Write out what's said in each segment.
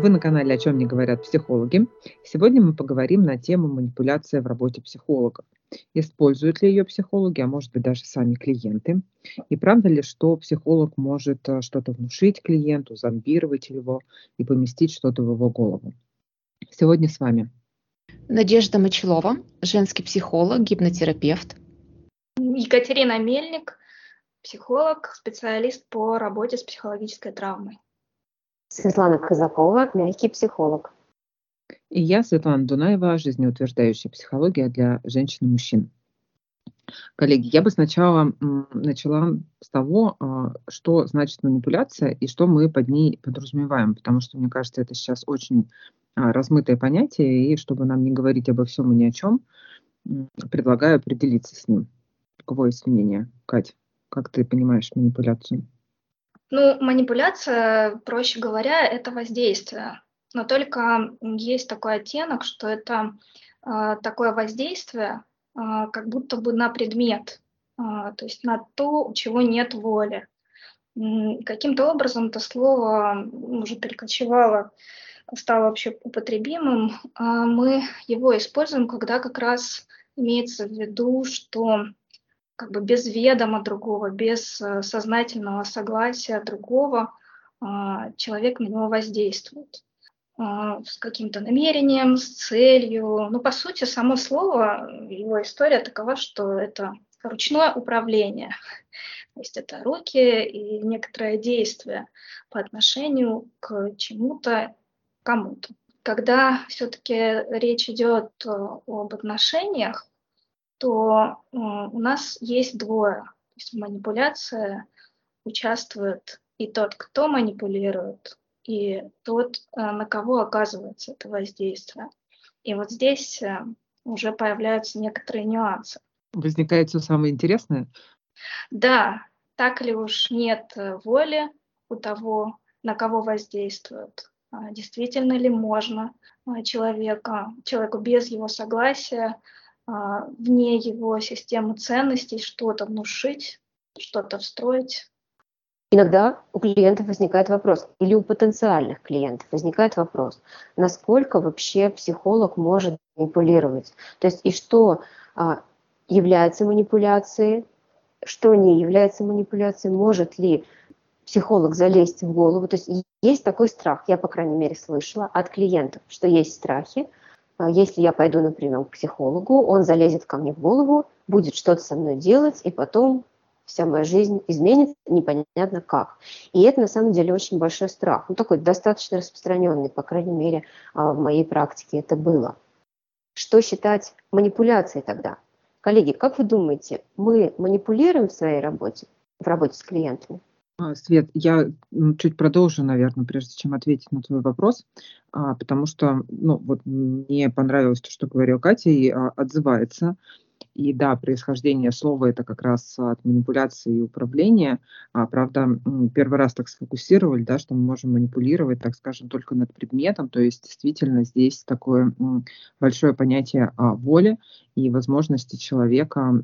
Вы на канале «О чем не говорят психологи». Сегодня мы поговорим на тему манипуляция в работе психологов. Используют ли ее психологи, а может быть даже сами клиенты? И правда ли, что психолог может э, что-то внушить клиенту, зомбировать его и поместить что-то в его голову? Сегодня с вами Надежда Мочелова, женский психолог, гипнотерапевт. Екатерина Мельник, психолог, специалист по работе с психологической травмой. Светлана Казакова, мягкий психолог. И я, Светлана Дунаева, жизнеутверждающая психология для женщин и мужчин. Коллеги, я бы сначала начала с того, а, что значит манипуляция и что мы под ней подразумеваем, потому что, мне кажется, это сейчас очень а, размытое понятие, и чтобы нам не говорить обо всем и ни о чем, предлагаю определиться с ним. Есть мнение? Кать, как ты понимаешь манипуляцию? Ну, манипуляция, проще говоря, это воздействие. Но только есть такой оттенок, что это э, такое воздействие, э, как будто бы на предмет, э, то есть на то, у чего нет воли. Каким-то образом это слово уже перекочевало, стало вообще употребимым. Мы его используем, когда как раз имеется в виду, что как бы без ведома другого, без э, сознательного согласия другого а, человек на него воздействует а, с каким-то намерением, с целью. Ну, по сути, само слово, его история такова, что это ручное управление. То есть это руки и некоторое действие по отношению к чему-то, кому-то. Когда все-таки речь идет э, об отношениях, то э, у нас есть двое. То есть в манипуляции участвует и тот, кто манипулирует, и тот, э, на кого оказывается это воздействие. И вот здесь э, уже появляются некоторые нюансы. Возникает все самое интересное? Да, так ли уж нет воли у того, на кого воздействует. А действительно ли можно человека, человеку без его согласия а, вне его системы ценностей что-то внушить, что-то встроить. Иногда у клиентов возникает вопрос, или у потенциальных клиентов возникает вопрос, насколько вообще психолог может манипулировать. То есть и что а, является манипуляцией, что не является манипуляцией, может ли психолог залезть в голову. То есть есть такой страх, я, по крайней мере, слышала от клиентов, что есть страхи, а если я пойду, например, к психологу, он залезет ко мне в голову, будет что-то со мной делать, и потом вся моя жизнь изменится, непонятно как. И это на самом деле очень большой страх. Ну, такой достаточно распространенный, по крайней мере, а, в моей практике это было. Что считать манипуляцией тогда? Коллеги, как вы думаете, мы манипулируем в своей работе, в работе с клиентами? А, Свет, я чуть продолжу, наверное, прежде чем ответить на твой вопрос, а, потому что, ну, вот мне понравилось то, что говорил Катя, и а, отзывается. И да, происхождение слова это как раз от манипуляции и управления. А, правда, первый раз так сфокусировали, да, что мы можем манипулировать, так скажем, только над предметом. То есть действительно здесь такое большое понятие а, воли и возможности человека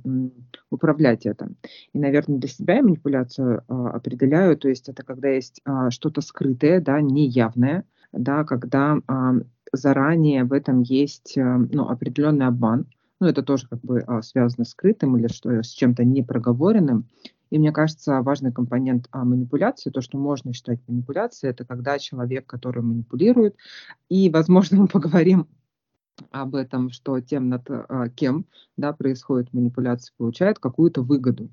управлять это. И, наверное, для себя я манипуляцию а, определяю, то есть это когда есть а, что-то скрытое, да, неявное, да, когда а, заранее в этом есть ну, определенный обман, ну, это тоже как бы а, связано с скрытым или что, с чем-то непроговоренным. И мне кажется, важный компонент а, манипуляции, то, что можно считать манипуляцией, это когда человек, который манипулирует, и, возможно, мы поговорим об этом, что тем, над а, кем да, происходит манипуляция, получает какую-то выгоду.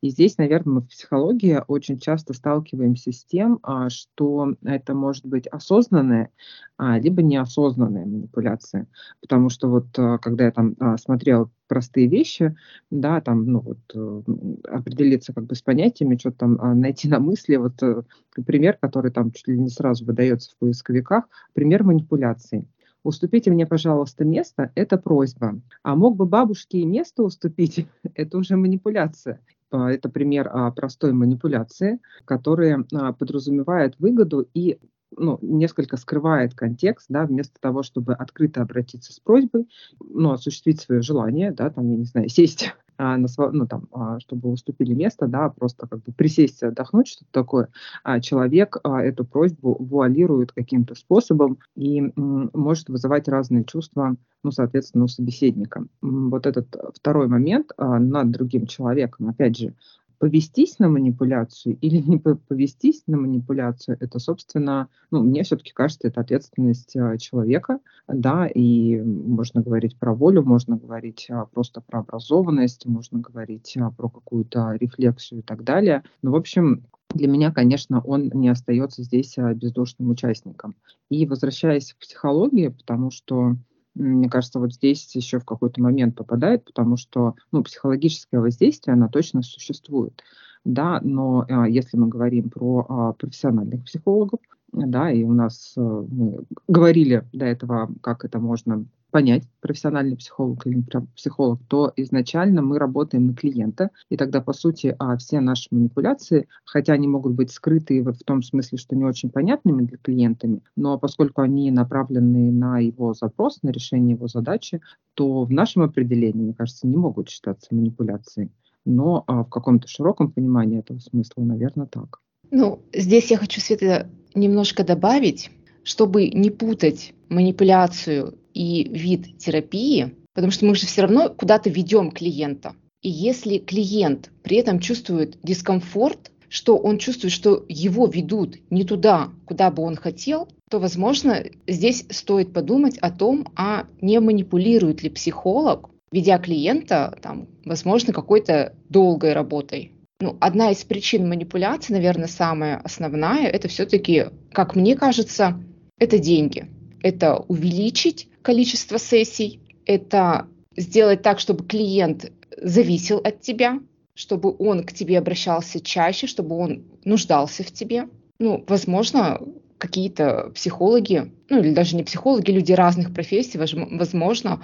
И здесь, наверное, мы в психологии очень часто сталкиваемся с тем, а, что это может быть осознанная, а, либо неосознанная манипуляция. Потому что вот а, когда я там а, смотрела простые вещи, да, там, ну вот, э, определиться как бы с понятиями, что-то там а, найти на мысли, вот э, пример, который там чуть ли не сразу выдается в поисковиках, пример манипуляции уступите мне, пожалуйста, место, это просьба. А мог бы бабушке место уступить, это уже манипуляция. А, это пример а, простой манипуляции, которая а, подразумевает выгоду и ну, несколько скрывает контекст, да, вместо того, чтобы открыто обратиться с просьбой, ну, осуществить свое желание, да, там, я не знаю, сесть а, на, ну, там, а, чтобы уступили место, да, просто как бы присесть и отдохнуть, что-то такое, а человек а, эту просьбу вуалирует каким-то способом и м, может вызывать разные чувства, ну, соответственно, у собеседника. Вот этот второй момент а, над другим человеком, опять же, повестись на манипуляцию или не повестись на манипуляцию, это, собственно, ну, мне все-таки кажется, это ответственность а, человека, да, и можно говорить про волю, можно говорить а, просто про образованность, можно говорить а, про какую-то рефлексию и так далее. Но, в общем, для меня, конечно, он не остается здесь бездушным участником. И возвращаясь к психологии, потому что мне кажется, вот здесь еще в какой-то момент попадает, потому что ну, психологическое воздействие, оно точно существует. Да, но а, если мы говорим про а, профессиональных психологов, да, и у нас а, мы говорили до этого, как это можно понять, профессиональный психолог или психолог, то изначально мы работаем на клиента, и тогда, по сути, а все наши манипуляции, хотя они могут быть скрыты в том смысле, что не очень понятными для клиентами, но поскольку они направлены на его запрос, на решение его задачи, то в нашем определении, мне кажется, не могут считаться манипуляцией. Но а, в каком-то широком понимании этого смысла, наверное, так. Ну, здесь я хочу, Света, немножко добавить, чтобы не путать манипуляцию и вид терапии, потому что мы же все равно куда-то ведем клиента. И если клиент при этом чувствует дискомфорт, что он чувствует, что его ведут не туда, куда бы он хотел, то, возможно, здесь стоит подумать о том, а не манипулирует ли психолог, ведя клиента, там, возможно, какой-то долгой работой. Ну, одна из причин манипуляции, наверное, самая основная, это все-таки, как мне кажется, это деньги. Это увеличить количество сессий, это сделать так, чтобы клиент зависел от тебя, чтобы он к тебе обращался чаще, чтобы он нуждался в тебе. Ну, возможно, какие-то психологи, ну или даже не психологи, люди разных профессий, возможно,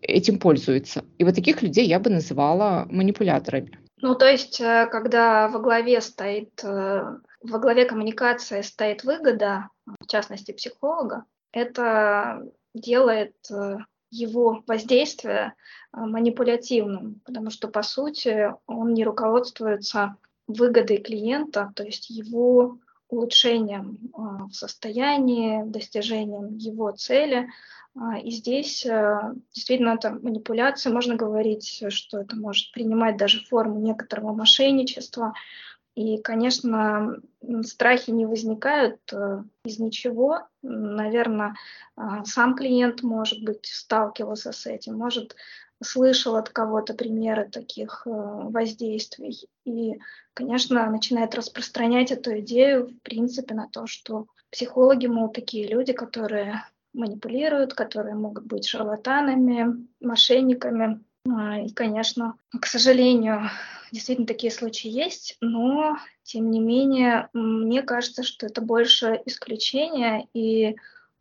этим пользуются. И вот таких людей я бы называла манипуляторами. Ну, то есть, э, когда во главе стоит, э, во главе коммуникации стоит выгода, в частности, психолога, это делает э, его воздействие э, манипулятивным, потому что, по сути, он не руководствуется выгодой клиента, то есть его улучшением э, в состоянии, достижением его цели. И здесь действительно это манипуляция, можно говорить, что это может принимать даже форму некоторого мошенничества, и, конечно, страхи не возникают э, из ничего. Наверное, а, сам клиент, может быть, сталкивался с этим, может, слышал от кого-то примеры таких э, воздействий. И, конечно, начинает распространять эту идею, в принципе, на то, что психологи, мол, такие люди, которые манипулируют, которые могут быть шарлатанами, мошенниками. А, и, конечно, к сожалению, действительно такие случаи есть, но, тем не менее, мне кажется, что это больше исключение, и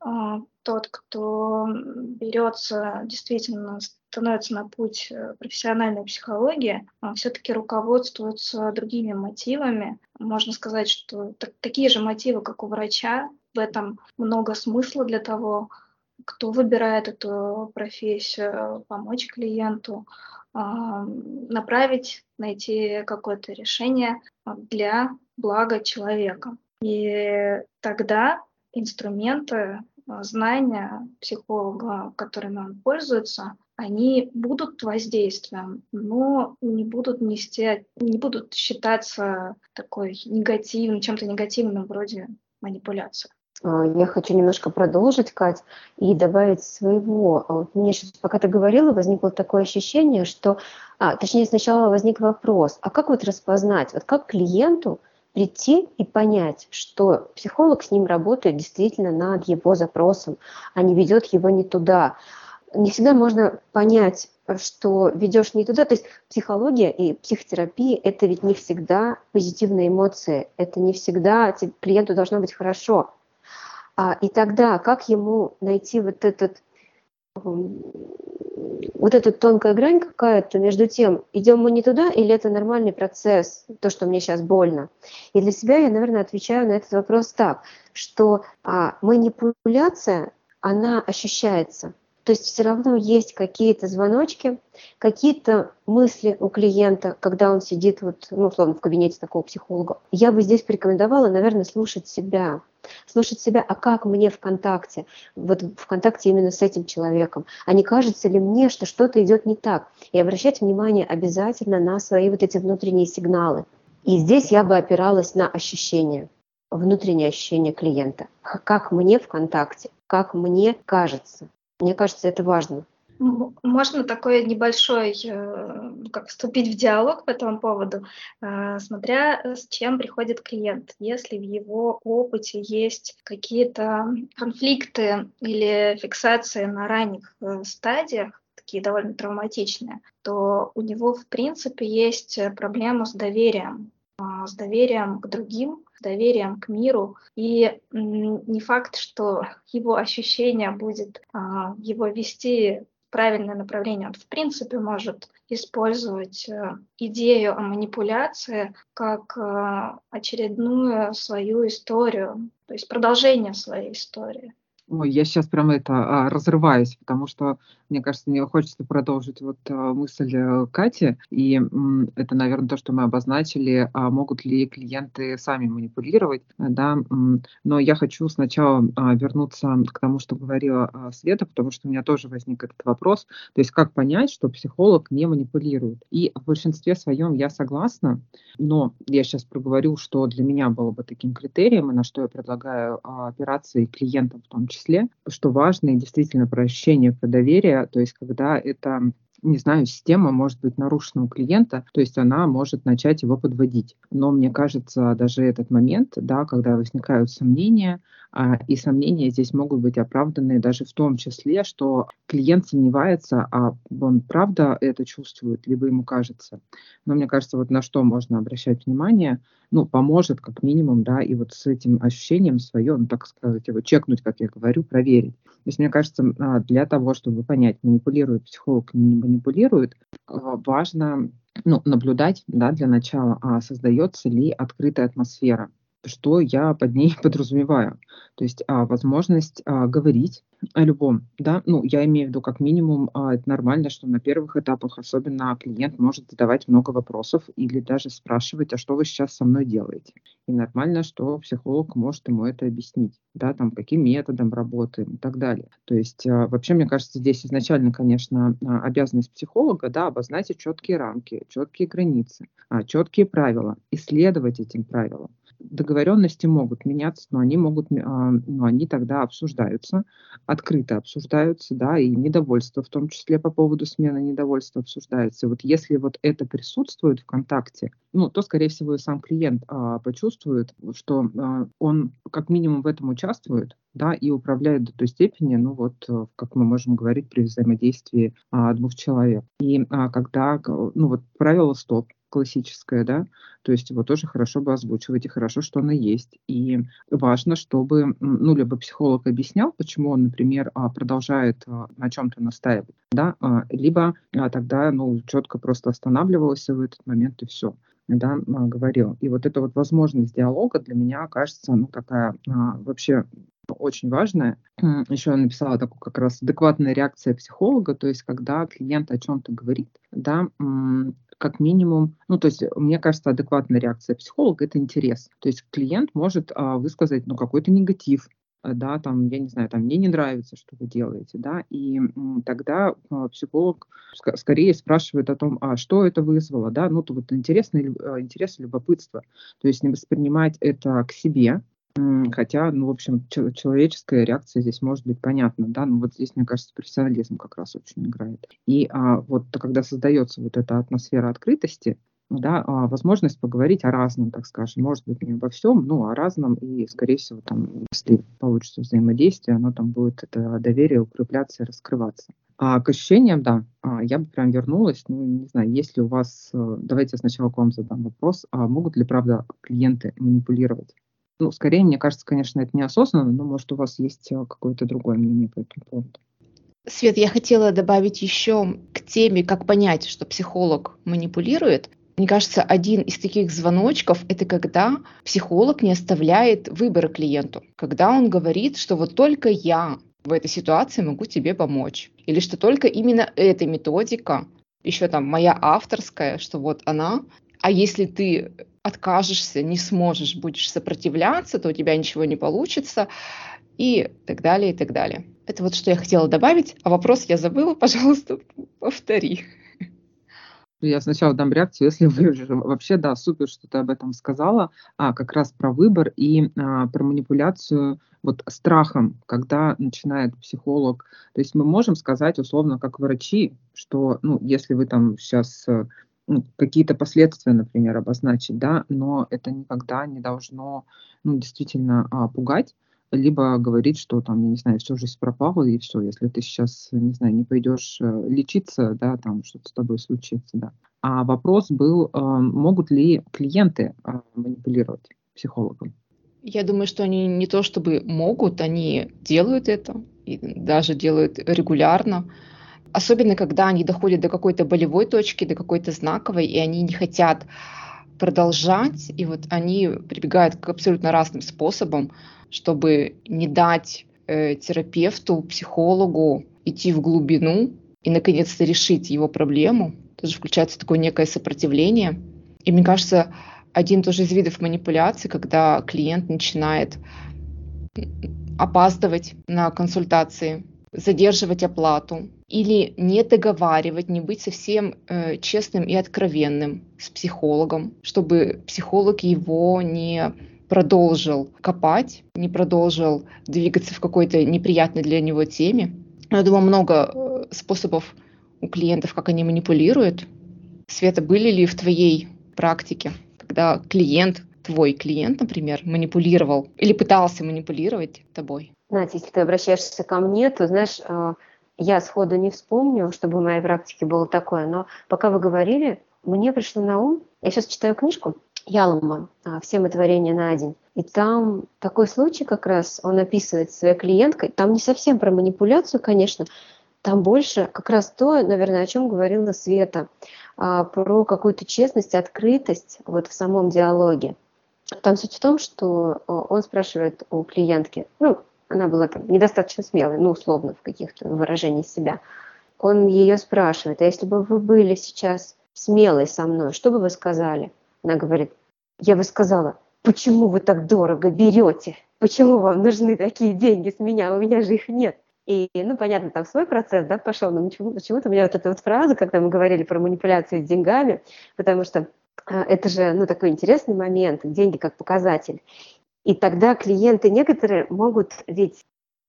э, тот, кто берется, действительно становится на путь э, профессиональной психологии, э, а, все-таки руководствуется другими мотивами. Можно сказать, что так, такие же мотивы, как у врача, в этом много смысла для того, кто выбирает эту профессию, помочь клиенту, направить, найти какое-то решение для блага человека. И тогда инструменты, а, знания психолога, которыми он пользуется, они будут воздействием, но не будут нести, не будут считаться такой негативным, чем-то негативным вроде манипуляции. А, я хочу немножко продолжить, Кать, и добавить своего. А вот мне сейчас, пока ты говорила, возникло такое ощущение, что, а, точнее, сначала возник вопрос, а как вот распознать, вот как клиенту прийти и понять, что психолог с ним работает действительно над его запросом, а не ведет его не туда. Не всегда можно понять, что ведешь не туда. То есть психология и психотерапия – это ведь не всегда позитивные эмоции, это не всегда клиенту должно быть хорошо. А, и тогда как ему найти вот этот вот эта тонкая грань какая-то между тем, идем мы не туда или это нормальный процесс, то, что мне сейчас больно. И для себя я, наверное, отвечаю на этот вопрос так, что а, манипуляция, она ощущается. То есть все равно есть какие-то звоночки, какие-то мысли у клиента, когда он сидит вот, ну, условно, в кабинете такого психолога. Я бы здесь порекомендовала, наверное, слушать себя. Слушать себя, а как мне в контакте, вот в контакте именно с этим человеком, а не кажется ли мне, что что-то идет не так, и обращать внимание обязательно на свои вот эти внутренние сигналы. И здесь я бы опиралась на ощущения, внутреннее ощущение клиента. Как мне в контакте, как мне кажется. Мне кажется, это важно. Можно такой небольшой, э, как вступить в диалог по этому поводу, э, смотря э, с чем приходит клиент. Если в его опыте есть какие-то конфликты или фиксации на ранних стадиях, такие довольно травматичные, то у него, в принципе, есть проблема с доверием, с доверием к другим, доверием к миру. И не факт, что его ощущение будет а, его вести в правильное направление. Он, в принципе, может использовать э, идею о манипуляции как э, очередную свою историю, то есть продолжение своей истории. Ой, я сейчас прям это а, разрываюсь, потому что, мне кажется, мне хочется продолжить вот а, мысль а, Кати, и это, наверное, то, что мы обозначили, а могут ли клиенты сами манипулировать, да, но я хочу сначала а, вернуться к тому, что говорила Света, потому что у меня тоже возник этот вопрос, то есть как понять, что психолог не манипулирует. И в большинстве своем я согласна, но я сейчас проговорю, что для меня было бы таким критерием, и на что я предлагаю операции клиентам в том числе, что важно и действительно про ощущение, про доверие, то есть когда это не знаю, система может быть нарушена у клиента, то есть она может начать его подводить. Но мне кажется, даже этот момент, да, когда возникают сомнения, и сомнения здесь могут быть оправданы даже в том числе, что клиент сомневается, а он правда это чувствует, либо ему кажется. Но мне кажется, вот на что можно обращать внимание, ну, поможет как минимум, да, и вот с этим ощущением свое, так сказать, его чекнуть, как я говорю, проверить. То есть, мне кажется, а, для того, чтобы понять, манипулирует психолог не манипулирует, а, важно ну, наблюдать, да, для начала, а создается ли открытая атмосфера что я под ней подразумеваю. То есть а, возможность а, говорить о любом, да, ну, я имею в виду как минимум, а, это нормально, что на первых этапах особенно клиент может задавать много вопросов или даже спрашивать, а что вы сейчас со мной делаете. И нормально, что психолог может ему это объяснить, да, там, каким методом работаем и так далее. То есть а, вообще, мне кажется, здесь изначально, конечно, а, обязанность психолога, да, обозначить четкие рамки, четкие границы, а, четкие правила, исследовать этим правилам договоренности могут меняться, но они могут, а, но они тогда обсуждаются, открыто обсуждаются, да, и недовольство в том числе по поводу смены недовольства обсуждается. Вот если вот это присутствует в контакте, ну, то, скорее всего, и сам клиент а, почувствует, что а, он как минимум в этом участвует, да, и управляет до той степени, ну вот, э, как мы можем говорить при взаимодействии а, двух человек. И а, когда, ну вот, правило стоп, классическое, да, то есть его тоже хорошо бы озвучивать, и хорошо, что оно есть. И важно, чтобы, ну, либо психолог объяснял, почему он, например, а, продолжает а, на чем-то настаивать, да, а, либо тогда, ну, четко просто останавливался в этот момент и все да, говорил. И вот эта вот возможность диалога для меня кажется, ну, такая вообще очень важная. Еще я написала такую как раз адекватная реакция психолога, то есть когда клиент о чем-то говорит, да, как минимум, ну, то есть, мне кажется, адекватная реакция психолога – это интерес. То есть клиент может а, высказать, ну, какой-то негатив, да, там, я не знаю, там, мне не нравится, что вы делаете, да, и тогда а, психолог ск- скорее спрашивает о том, а что это вызвало, да, ну, то вот интересное, а, интерес, любопытство, то есть не воспринимать это к себе, Хотя, ну, в общем, человеческая реакция здесь может быть понятна, да, но вот здесь, мне кажется, профессионализм как раз очень играет. И а, вот когда создается вот эта атмосфера открытости, да, а, возможность поговорить о разном, так скажем, может быть, не обо всем, но о разном, и, скорее всего, там, если получится взаимодействие, оно там будет, это доверие укрепляться и раскрываться. А к ощущениям, да, а, я бы прям вернулась, ну, не знаю, если у вас, э, давайте я сначала к вам задам вопрос, а могут ли, правда, клиенты манипулировать? Ну, скорее, мне кажется, конечно, это неосознанно, но, может, у вас есть э, какое-то другое мнение по этому поводу. Свет, я хотела добавить еще к теме, как понять, что психолог манипулирует. Мне кажется, один из таких звоночков – это когда психолог не оставляет выбора клиенту. Когда он говорит, что вот только я в этой ситуации могу тебе помочь. Или что только именно эта методика, еще там моя авторская, что вот она, а если ты откажешься, не сможешь, будешь сопротивляться, то у тебя ничего не получится, и так далее, и так далее. Это вот что я хотела добавить, а вопрос я забыла, пожалуйста, повтори. Я сначала дам реакцию, если вы вообще, да, супер, что ты об этом сказала, а, как раз про выбор и а, про манипуляцию вот страхом, когда начинает психолог. То есть мы можем сказать условно, как врачи, что, ну, если вы там сейчас э, ну, какие-то последствия, например, обозначить, да, но это никогда не должно, ну, действительно а, пугать, либо говорить, что там, я не знаю, всю жизнь пропала, и все, если ты сейчас, не знаю, не пойдешь э, лечиться, да, там что-то с тобой случится, да. А вопрос был, э, могут ли клиенты э, манипулировать психологом? Я думаю, что они не то чтобы могут, они делают это, и даже делают регулярно. Особенно, когда они доходят до какой-то болевой точки, до какой-то знаковой, и они не хотят продолжать, и вот они прибегают к абсолютно разным способам, чтобы не дать э, терапевту, психологу идти в глубину и наконец-то решить его проблему. Тоже включается такое некое сопротивление. И мне кажется, один тоже из видов манипуляции, когда клиент начинает опаздывать на консультации, задерживать оплату или не договаривать, не быть совсем э, честным и откровенным с психологом, чтобы психолог его не продолжил копать, не продолжил двигаться в какой-то неприятной для него теме. Я думаю, много э, способов у клиентов, как они манипулируют. Света, были ли в твоей практике, когда клиент, твой клиент, например, манипулировал или пытался манипулировать тобой? Знаете, если ты обращаешься ко мне, то, знаешь, э, я сходу не вспомню, чтобы в моей практике было такое, но пока вы говорили, мне пришло на ум, я сейчас читаю книжку, Ялома «Все мы творения на день». И там такой случай как раз, он описывает своей клиенткой, там не совсем про манипуляцию, конечно, там больше как раз то, наверное, о чем говорила Света, а, про какую-то честность, открытость вот в самом диалоге. Там суть в том, что он спрашивает у клиентки, ну, она была там недостаточно смелой, ну, условно, в каких-то выражениях себя. Он ее спрашивает, а если бы вы были сейчас смелой со мной, что бы вы сказали? Она говорит, я бы сказала, почему вы так дорого берете? Почему вам нужны такие деньги с меня? У меня же их нет. И, ну, понятно, там свой процесс, да, пошел, но почему-то, у меня вот эта вот фраза, когда мы говорили про манипуляцию с деньгами, потому что э, это же, ну, такой интересный момент, деньги как показатель. И тогда клиенты некоторые могут ведь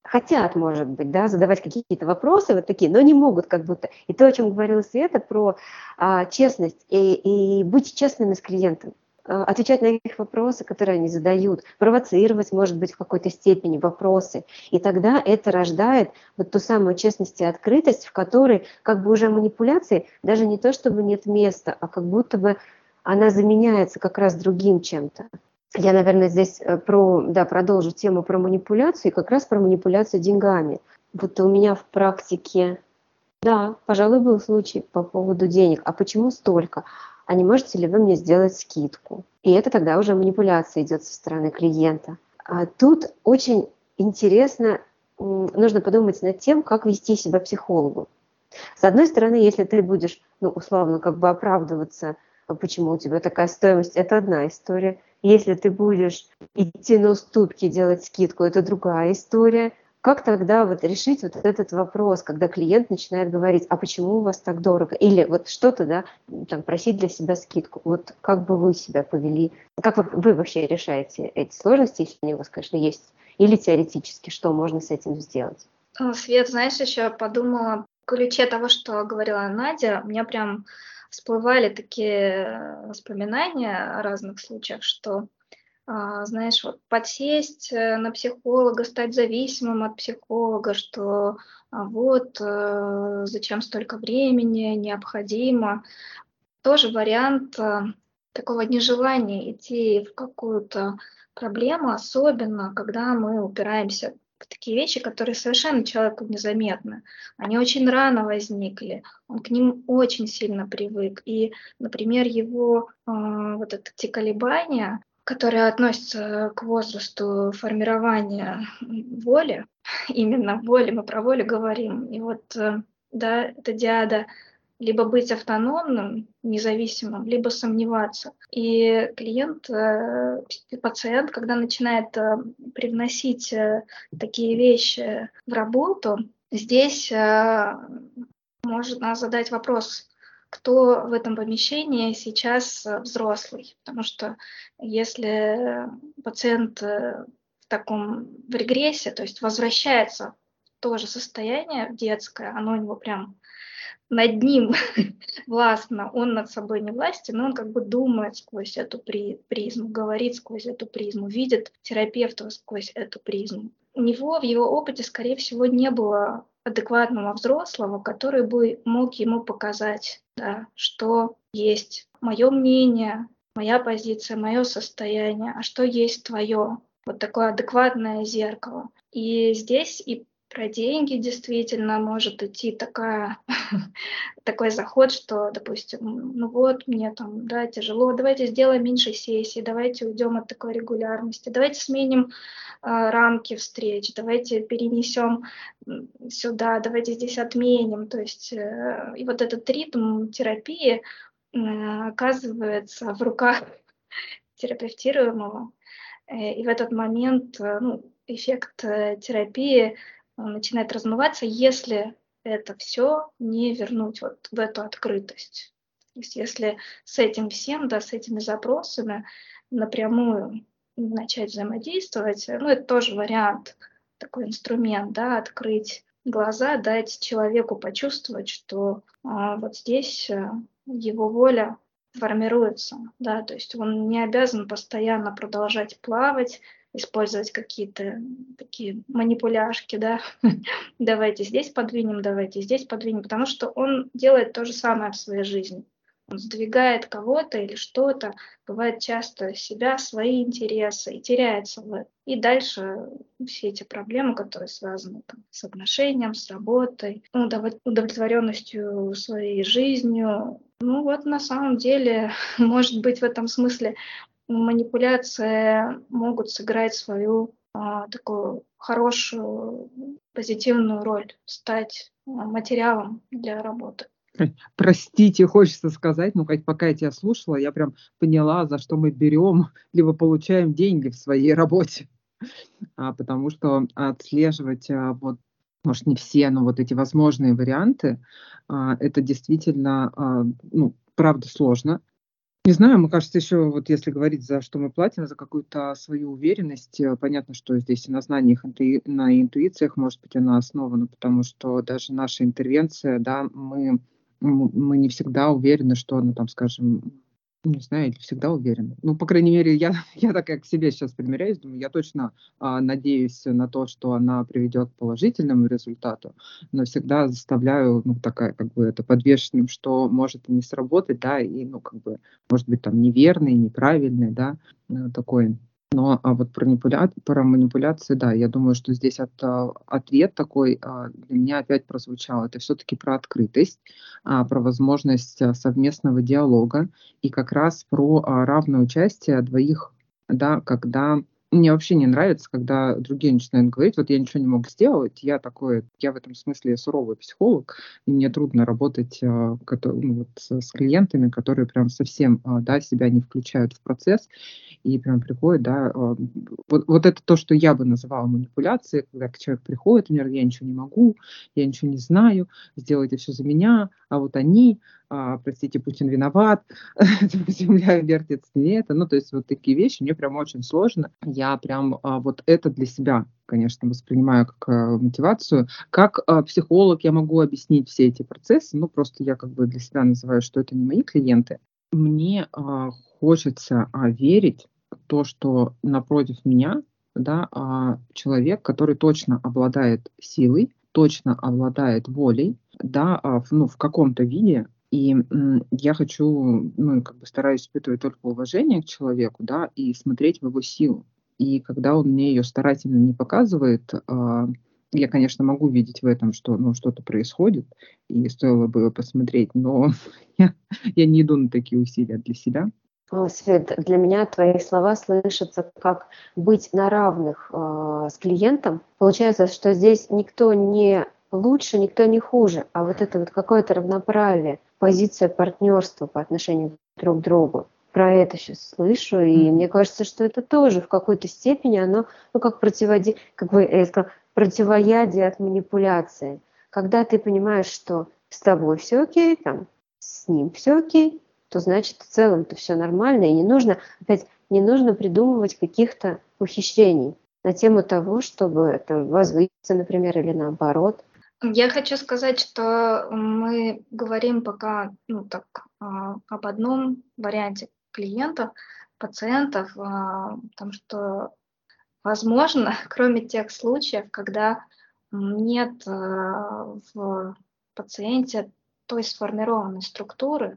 хотят, может быть, да, задавать какие-то вопросы вот такие, но не могут как будто. И то, о чем говорила Света, про а, честность и, и быть честными с клиентом а, отвечать на их вопросы, которые они задают, провоцировать, может быть, в какой-то степени вопросы. И тогда это рождает вот ту самую честность и открытость, в которой как бы уже манипуляции даже не то, чтобы нет места, а как будто бы она заменяется как раз другим чем-то. Я, наверное, здесь э, про, да, продолжу тему про манипуляцию, и как раз про манипуляцию деньгами. Вот у меня в практике, да, пожалуй, был случай по поводу денег. А почему столько? А не можете ли вы мне сделать скидку? И это тогда уже манипуляция идет со стороны клиента. А тут очень интересно, нужно подумать над тем, как вести себя психологу. С одной стороны, если ты будешь, ну, условно, как бы оправдываться, почему у тебя такая стоимость, это одна история. Если ты будешь идти на уступки, делать скидку, это другая история. Как тогда вот решить вот этот вопрос, когда клиент начинает говорить, а почему у вас так дорого? Или вот что-то, да, там, просить для себя скидку. Вот как бы вы себя повели? Как вы, вы вообще решаете эти сложности, если они у вас, конечно, есть? Или теоретически, что можно с этим сделать? Свет, знаешь, еще подумала в ключе того, что говорила Надя, у меня прям всплывали такие э, воспоминания о разных случаях, что, а, знаешь, вот подсесть э, на психолога, стать зависимым от психолога, что а, вот э, зачем столько времени, необходимо. Тоже вариант такого нежелания идти в какую-то проблему, особенно когда мы упираемся такие вещи, которые совершенно человеку незаметны. Они очень рано возникли, он к ним очень сильно привык. И, например, его э, вот эти колебания, которые относятся к возрасту формирования воли, именно воли, мы про волю говорим. И вот, э, да, это диада либо быть автономным, независимым, либо сомневаться. И клиент, э, пациент, когда начинает э, привносить такие вещи в работу, здесь можно задать вопрос, кто в этом помещении сейчас э, взрослый. Потому что если пациент э, в таком в регрессе, то есть возвращается в то же состояние детское, оно у него прям над ним властно, он над собой не властен, но он как бы думает сквозь эту призму, говорит сквозь эту призму, видит терапевта сквозь эту призму. У него в его опыте, скорее всего, не было адекватного взрослого, который бы мог ему показать, да, что есть мое мнение, моя позиция, мое состояние, а что есть твое. Вот такое адекватное зеркало. И здесь и про деньги действительно может идти такая, такой заход, что, допустим, ну вот, мне там, да, тяжело, давайте сделаем меньше сессий, давайте уйдем от такой регулярности, давайте сменим э, рамки встреч, давайте перенесем сюда, давайте здесь отменим. То есть, э, и вот этот ритм терапии э, оказывается в руках терапевтируемого. Э, и в этот момент э, ну, эффект э, терапии начинает размываться, если это все не вернуть вот в эту открытость. То есть если с этим всем, да, с этими запросами напрямую начать взаимодействовать, ну, это тоже вариант, такой инструмент, да, открыть глаза, дать человеку почувствовать, что а, вот здесь а, его воля формируется, да, то есть он не обязан постоянно продолжать плавать, использовать какие-то такие манипуляшки, да, давайте здесь подвинем, давайте здесь подвинем, потому что он делает то же самое в своей жизни. Он сдвигает кого-то или что-то, бывает часто себя, свои интересы и теряется в этом. И дальше все эти проблемы, которые связаны там, с отношением, с работой, удовлетворенностью своей жизнью. Ну вот на самом деле, может быть, в этом смысле манипуляции могут сыграть свою а, такую хорошую, позитивную роль, стать а, материалом для работы. Простите, хочется сказать, но пока я тебя слушала, я прям поняла, за что мы берем, либо получаем деньги в своей работе. А, потому что отслеживать а, вот может, не все, но вот эти возможные варианты, а, это действительно, а, ну, правда, сложно. Не знаю, мне кажется, еще вот если говорить, за что мы платим, за какую-то свою уверенность, э, понятно, что здесь и на знаниях, и на интуициях, может быть, она основана, потому что даже наша интервенция, да, мы, мы не всегда уверены, что она там, скажем, не знаю, всегда уверена. Ну, по крайней мере, я, я так как к себе сейчас примеряюсь, думаю, я точно а, надеюсь на то, что она приведет к положительному результату, но всегда заставляю, ну, такая, как бы, это подвешенным, что может и не сработать, да, и, ну, как бы, может быть, там, неверный, неправильный, да, э, такой но а вот про, манипуля... про манипуляции, да, я думаю, что здесь от, а, ответ такой а, для меня опять прозвучал. Это все-таки про открытость, а, про возможность совместного диалога и как раз про равное участие двоих, да, когда мне вообще не нравится, когда другие начинают говорить, вот я ничего не могу сделать, я такой, я в этом смысле суровый психолог, и мне трудно работать а, ну, вот, с клиентами, которые прям совсем а, да, себя не включают в процесс, и прям приходят, да, а, вот, вот это то, что я бы называла манипуляцией, когда человек приходит, например, я ничего не могу, я ничего не знаю, сделайте все за меня, а вот они, а, простите, Путин виноват, земля вертится не это, ну, то есть вот такие вещи мне прям очень сложно. Я прям а, вот это для себя, конечно, воспринимаю как а, мотивацию. Как а, психолог я могу объяснить все эти процессы, ну, просто я как бы для себя называю, что это не мои клиенты. Мне а, хочется а, верить в то, что напротив меня да, а, человек, который точно обладает силой, точно обладает волей, да, а, в, ну, в каком-то виде, и я хочу, ну, как бы стараюсь испытывать только уважение к человеку, да, и смотреть в его силу. И когда он мне ее старательно не показывает, а, я, конечно, могу видеть в этом, что ну, что-то происходит, и стоило бы посмотреть, но я, я не иду на такие усилия для себя. Свет, для меня твои слова слышатся как быть на равных э, с клиентом. Получается, что здесь никто не лучше, никто не хуже, а вот это вот какое-то равноправие, позиция партнерства по отношению друг к другу. Про это сейчас слышу, и мне кажется, что это тоже в какой-то степени оно, ну, как противоди, как бы я сказала, противоядие от манипуляции. Когда ты понимаешь, что с тобой все окей, там, с ним все окей, то значит в целом-то все нормально, и не нужно, опять, не нужно придумывать каких-то ухищрений на тему того, чтобы это возвыситься, например, или наоборот. Я хочу сказать, что мы говорим пока ну, так, а, об одном варианте клиентов, пациентов, а, потому что, возможно, кроме тех случаев, когда нет а, в пациенте той сформированной структуры,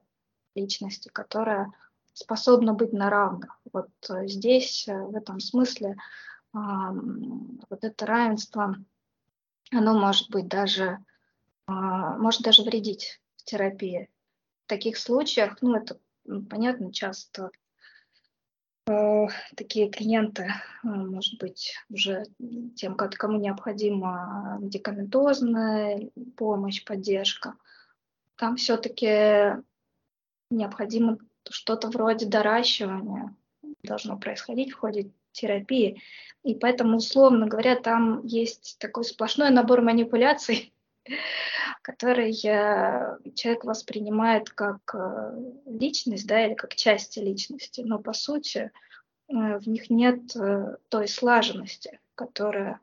личности, которая способна быть на равных. Вот э, здесь, э, в этом смысле, вот это равенство, оно может быть даже, а, может даже вредить в терапии. В таких случаях, ну, это понятно, часто э, такие клиенты, может быть, уже тем, кому необходима медикаментозная помощь, поддержка, там все-таки необходимо что-то вроде доращивания должно происходить в ходе терапии. И поэтому, условно говоря, там есть такой сплошной набор манипуляций, который человек воспринимает как э, личность, да, или как часть личности, но по сути э, в них нет э, той слаженности, которая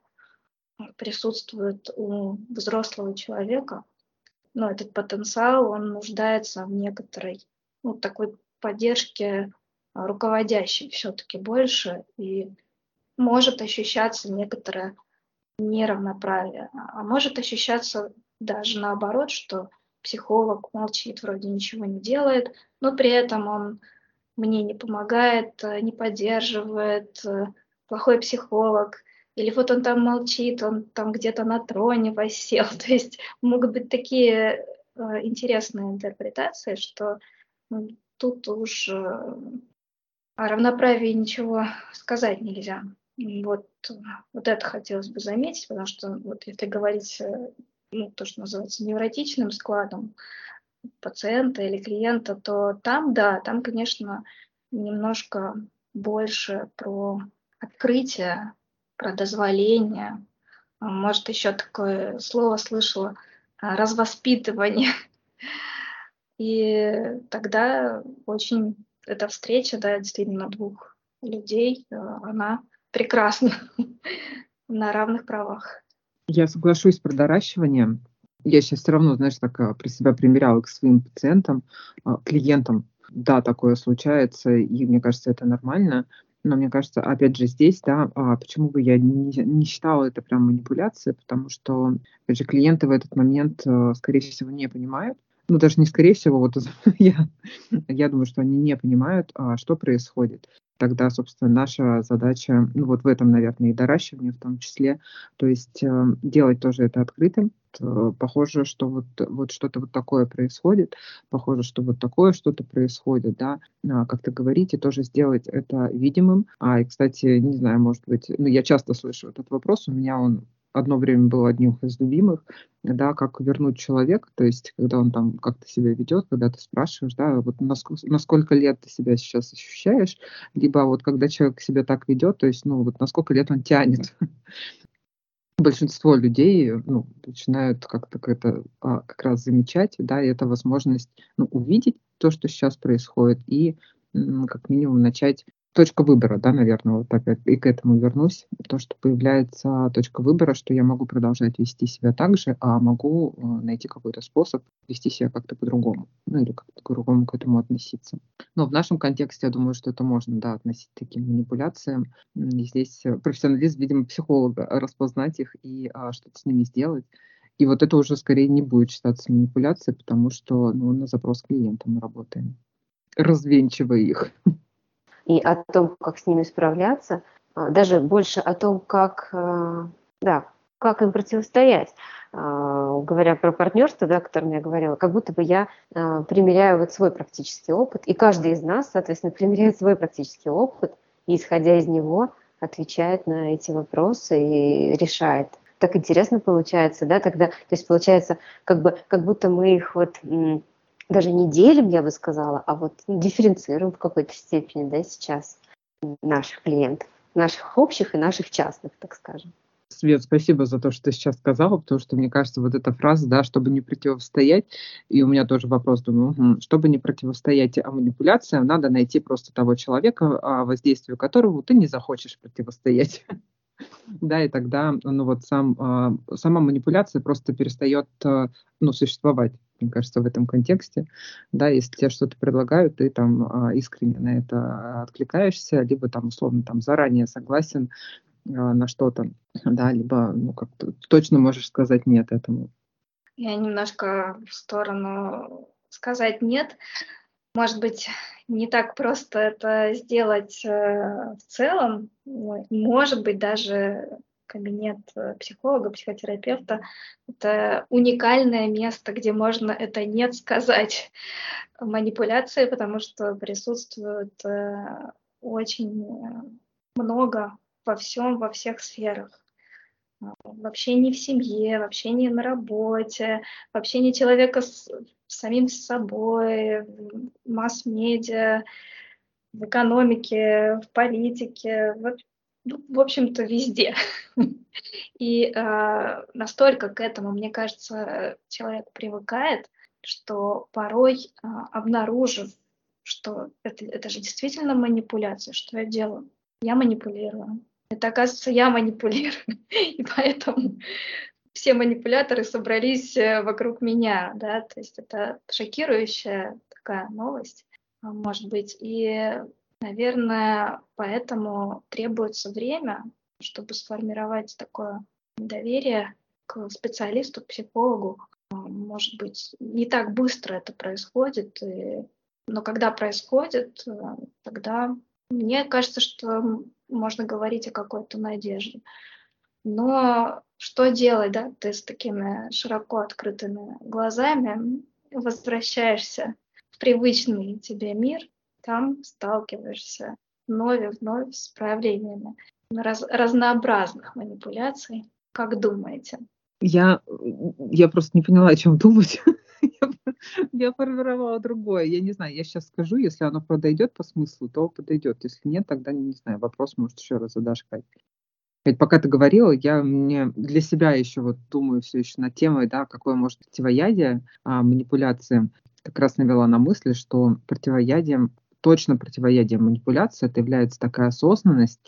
присутствует у взрослого человека. Но этот потенциал, он нуждается в некоторой ну, такой поддержки а, руководящей все-таки больше, и может ощущаться некоторое неравноправие, а может ощущаться даже наоборот, что психолог молчит, вроде ничего не делает, но при этом он мне не помогает, не поддерживает, плохой психолог, или вот он там молчит, он там где-то на троне восел. То есть могут быть такие э, интересные интерпретации, что тут уж э, о равноправии ничего сказать нельзя. Вот, вот это хотелось бы заметить, потому что вот если говорить, э, ну, то, что называется невротичным складом пациента или клиента, то там, да, там, конечно, немножко больше про открытие, про дозволение. Может, еще такое слово слышала, развоспитывание. И тогда очень эта встреча, да, действительно двух людей, э, она прекрасна на равных правах. Я соглашусь про доращивание. Я сейчас все равно, знаешь, так э, при себя примеряла к своим пациентам, э, клиентам. Да, такое случается, и мне кажется, это нормально. Но мне кажется, опять же, здесь, да, а почему бы я не, не считала это прям манипуляцией, потому что, опять же, клиенты в этот момент, скорее всего, не понимают, ну даже не скорее всего, вот я, я думаю, что они не понимают, а, что происходит. Тогда, собственно, наша задача, ну вот в этом, наверное, и доращивание в том числе, то есть э, делать тоже это открытым. Похоже, что вот, вот что-то вот такое происходит, похоже, что вот такое что-то происходит, да, а, как-то говорить и тоже сделать это видимым. А, и, кстати, не знаю, может быть, ну, я часто слышу этот вопрос, у меня он одно время был одним из любимых, да, как вернуть человека, то есть когда он там как-то себя ведет, когда ты спрашиваешь, да, вот на, на сколько лет ты себя сейчас ощущаешь, либо вот когда человек себя так ведет, то есть, ну, вот на сколько лет он тянет. Большинство людей ну, начинают как-то это а, как раз замечать, да, и это возможность ну, увидеть то, что сейчас происходит, и как минимум начать точка выбора, да, наверное, вот опять и к этому вернусь, то, что появляется точка выбора, что я могу продолжать вести себя так же, а могу э, найти какой-то способ вести себя как-то по-другому, ну или как-то по-другому к этому относиться. Но в нашем контексте, я думаю, что это можно, да, относить к таким манипуляциям. И здесь э, профессионалист, видимо, психолога, распознать их и а, что-то с ними сделать. И вот это уже скорее не будет считаться манипуляцией, потому что ну, на запрос клиента мы работаем, развенчивая их и о том, как с ними справляться, а, даже больше о том, как, э, да, как им противостоять. а, говоря про партнерство, да, о котором я говорила, как будто бы я а, примеряю вот свой практический опыт, и каждый из нас, соответственно, примеряет свой практический опыт, и исходя из него отвечает на эти вопросы и решает. Так интересно получается, да, тогда, то есть получается, как бы, как будто мы их вот даже не делим, я бы сказала, а вот дифференцируем в какой-то степени, да, сейчас наших клиентов, наших общих и наших частных, так скажем. Свет, спасибо за то, что ты сейчас сказала, потому что мне кажется, вот эта фраза, да, чтобы не противостоять, и у меня тоже вопрос, думаю, угу, чтобы не противостоять а манипуляциям, надо найти просто того человека, а воздействию которого ты не захочешь противостоять. Да, и тогда, ну вот сам, а, сама манипуляция просто перестает, а, ну, существовать, мне кажется, в этом контексте. Да, если тебе что-то предлагают, ты там искренне на это откликаешься, либо там условно там заранее согласен а, на что-то, да, либо ну, как -то, точно можешь сказать нет этому. Я немножко в сторону сказать нет. Может быть, не так просто это сделать э, в целом. Может быть, даже кабинет э, психолога, психотерапевта – это уникальное место, где можно это «нет» сказать манипуляции, потому что присутствует э, очень много во всем, во всех сферах. А, в общении в семье, в общении на работе, в общении человека с самим собой, масс-медиа, в экономике, в политике, в, ну, в общем-то, везде. И э, настолько к этому, мне кажется, человек привыкает, что порой, э, обнаружив, что это, это же действительно манипуляция, что я делаю? Я манипулирую это, оказывается, я манипулирую. И поэтому все манипуляторы собрались э, вокруг меня, да, то есть это шокирующая такая новость, а, может быть, и, наверное, поэтому требуется время, чтобы сформировать такое доверие к специалисту, к психологу. А, может быть, не так быстро это происходит, и... но когда происходит, э, тогда мне кажется, что можно говорить о какой-то надежде. Но что делать, да, ты с такими широко открытыми глазами возвращаешься в привычный тебе мир, там сталкиваешься вновь и вновь с проявлениями раз, разнообразных манипуляций. Как думаете? Я, я просто не поняла, о чем думать. я формировала другое. Я не знаю, я сейчас скажу, если оно подойдет по смыслу, то подойдет. Если нет, тогда не знаю, вопрос, может, еще раз задашь, Кать. Ведь пока ты говорила, я мне для себя еще вот думаю все еще над темой, да, какое может противоядие а, манипуляции. Как раз навела на мысли, что противоядием, точно противоядием манипуляции это является такая осознанность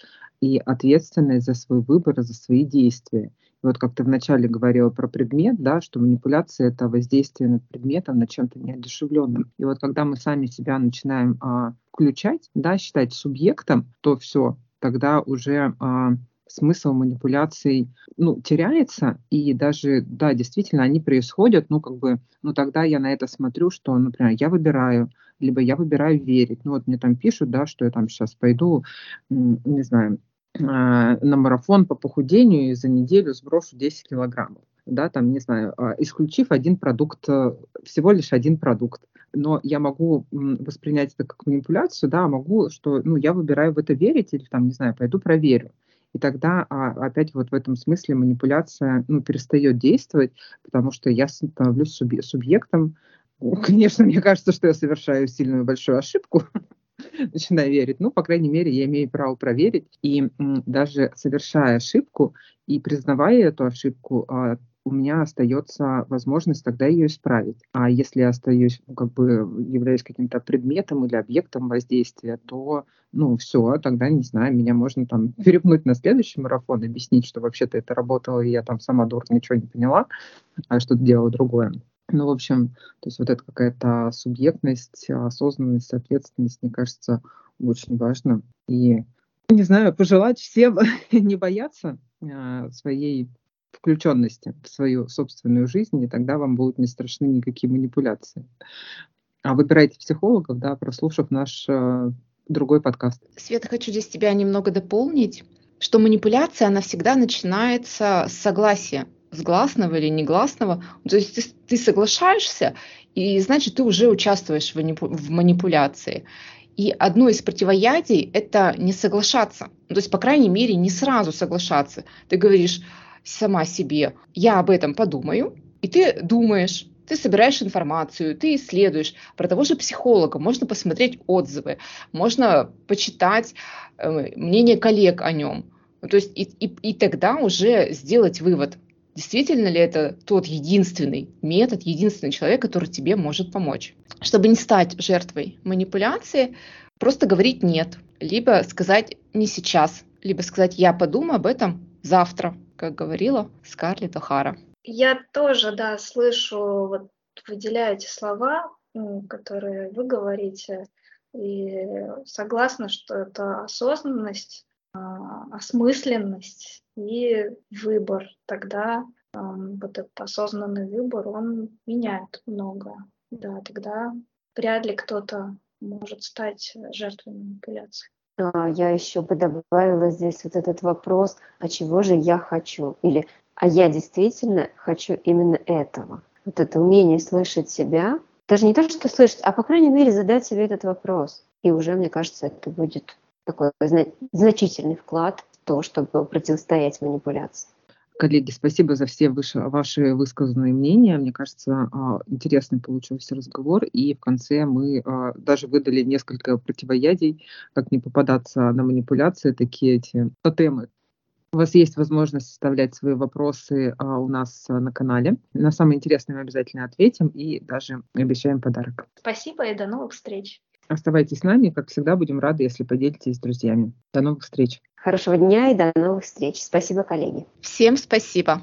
и ответственность за свой выбор, за свои действия вот как ты вначале говорила про предмет, да, что манипуляция – это воздействие над предметом, над чем-то неодушевленным. И вот когда мы сами себя начинаем а, включать, да, считать субъектом, то все, тогда уже а, смысл манипуляций ну, теряется, и даже, да, действительно, они происходят, ну, как бы, ну, тогда я на это смотрю, что, например, я выбираю, либо я выбираю верить. Ну, вот мне там пишут, да, что я там сейчас пойду, не знаю, а, на марафон по похудению и за неделю сброшу 10 килограммов. Да, там, не знаю, а, исключив один продукт, э, всего лишь один продукт. Но я могу воспринять это как манипуляцию, да, могу, что, ну, я выбираю в это верить или, там, не знаю, пойду проверю. И тогда а, опять вот в этом смысле манипуляция ну, перестает действовать, потому что я становлюсь субъектом. Конечно, мне кажется, что я совершаю сильную большую ошибку, начинаю верить. Ну, по крайней мере, я имею право проверить. И даже совершая ошибку и признавая эту ошибку, а, у меня остается возможность тогда ее исправить. А если я остаюсь, ну, как бы являюсь каким-то предметом или объектом воздействия, то, ну, все, тогда, не знаю, меня можно там перепнуть на следующий марафон, объяснить, что вообще-то это работало, и я там сама дур ничего не поняла, а что-то делала другое. Ну, в общем, то есть вот эта какая-то субъектность, осознанность, ответственность, мне кажется, очень важно. И, не знаю, пожелать всем не бояться а, своей включенности в свою собственную жизнь, и тогда вам будут не страшны никакие манипуляции. А выбирайте психологов, да, прослушав наш э, другой подкаст. Света, хочу здесь тебя немного дополнить, что манипуляция, она всегда начинается с согласия с гласного или негласного. То есть ты, ты соглашаешься, и значит, ты уже участвуешь в, в манипуляции. И одно из противоядий – это не соглашаться. То есть, по крайней мере, не сразу соглашаться. Ты говоришь сама себе, я об этом подумаю, и ты думаешь, ты собираешь информацию, ты исследуешь. Про того же психолога можно посмотреть отзывы, можно почитать э, мнение коллег о нем. То есть и, и, и тогда уже сделать вывод, действительно ли это тот единственный метод, единственный человек, который тебе может помочь. Чтобы не стать жертвой манипуляции, просто говорить «нет», либо сказать «не сейчас», либо сказать «я подумаю об этом завтра», как говорила Скарлетт О'Хара. Я тоже, да, слышу, вот выделяю эти слова, которые вы говорите, и согласна, что это осознанность, а, осмысленность и выбор. Тогда вот этот осознанный выбор, он меняет многое. Да, тогда вряд ли кто-то может стать жертвой манипуляции. А, я еще бы добавила здесь вот этот вопрос, а чего же я хочу? Или а я действительно хочу именно этого. Вот это умение слышать себя, даже не то, что слышать, а по крайней мере задать себе этот вопрос. И уже, мне кажется, это будет такой значительный вклад в то, чтобы противостоять манипуляции. Коллеги, спасибо за все выше, ваши высказанные мнения. Мне кажется, а, интересный получился разговор. И в конце мы а, даже выдали несколько противоядий, как не попадаться на манипуляции, такие эти тотемы. У вас есть возможность оставлять свои вопросы а, у нас на канале. На самые интересные мы обязательно ответим и даже обещаем подарок. Спасибо и до новых встреч. Оставайтесь с нами. Как всегда, будем рады, если поделитесь с друзьями. До новых встреч. Хорошего дня и до новых встреч. Спасибо, коллеги. Всем спасибо.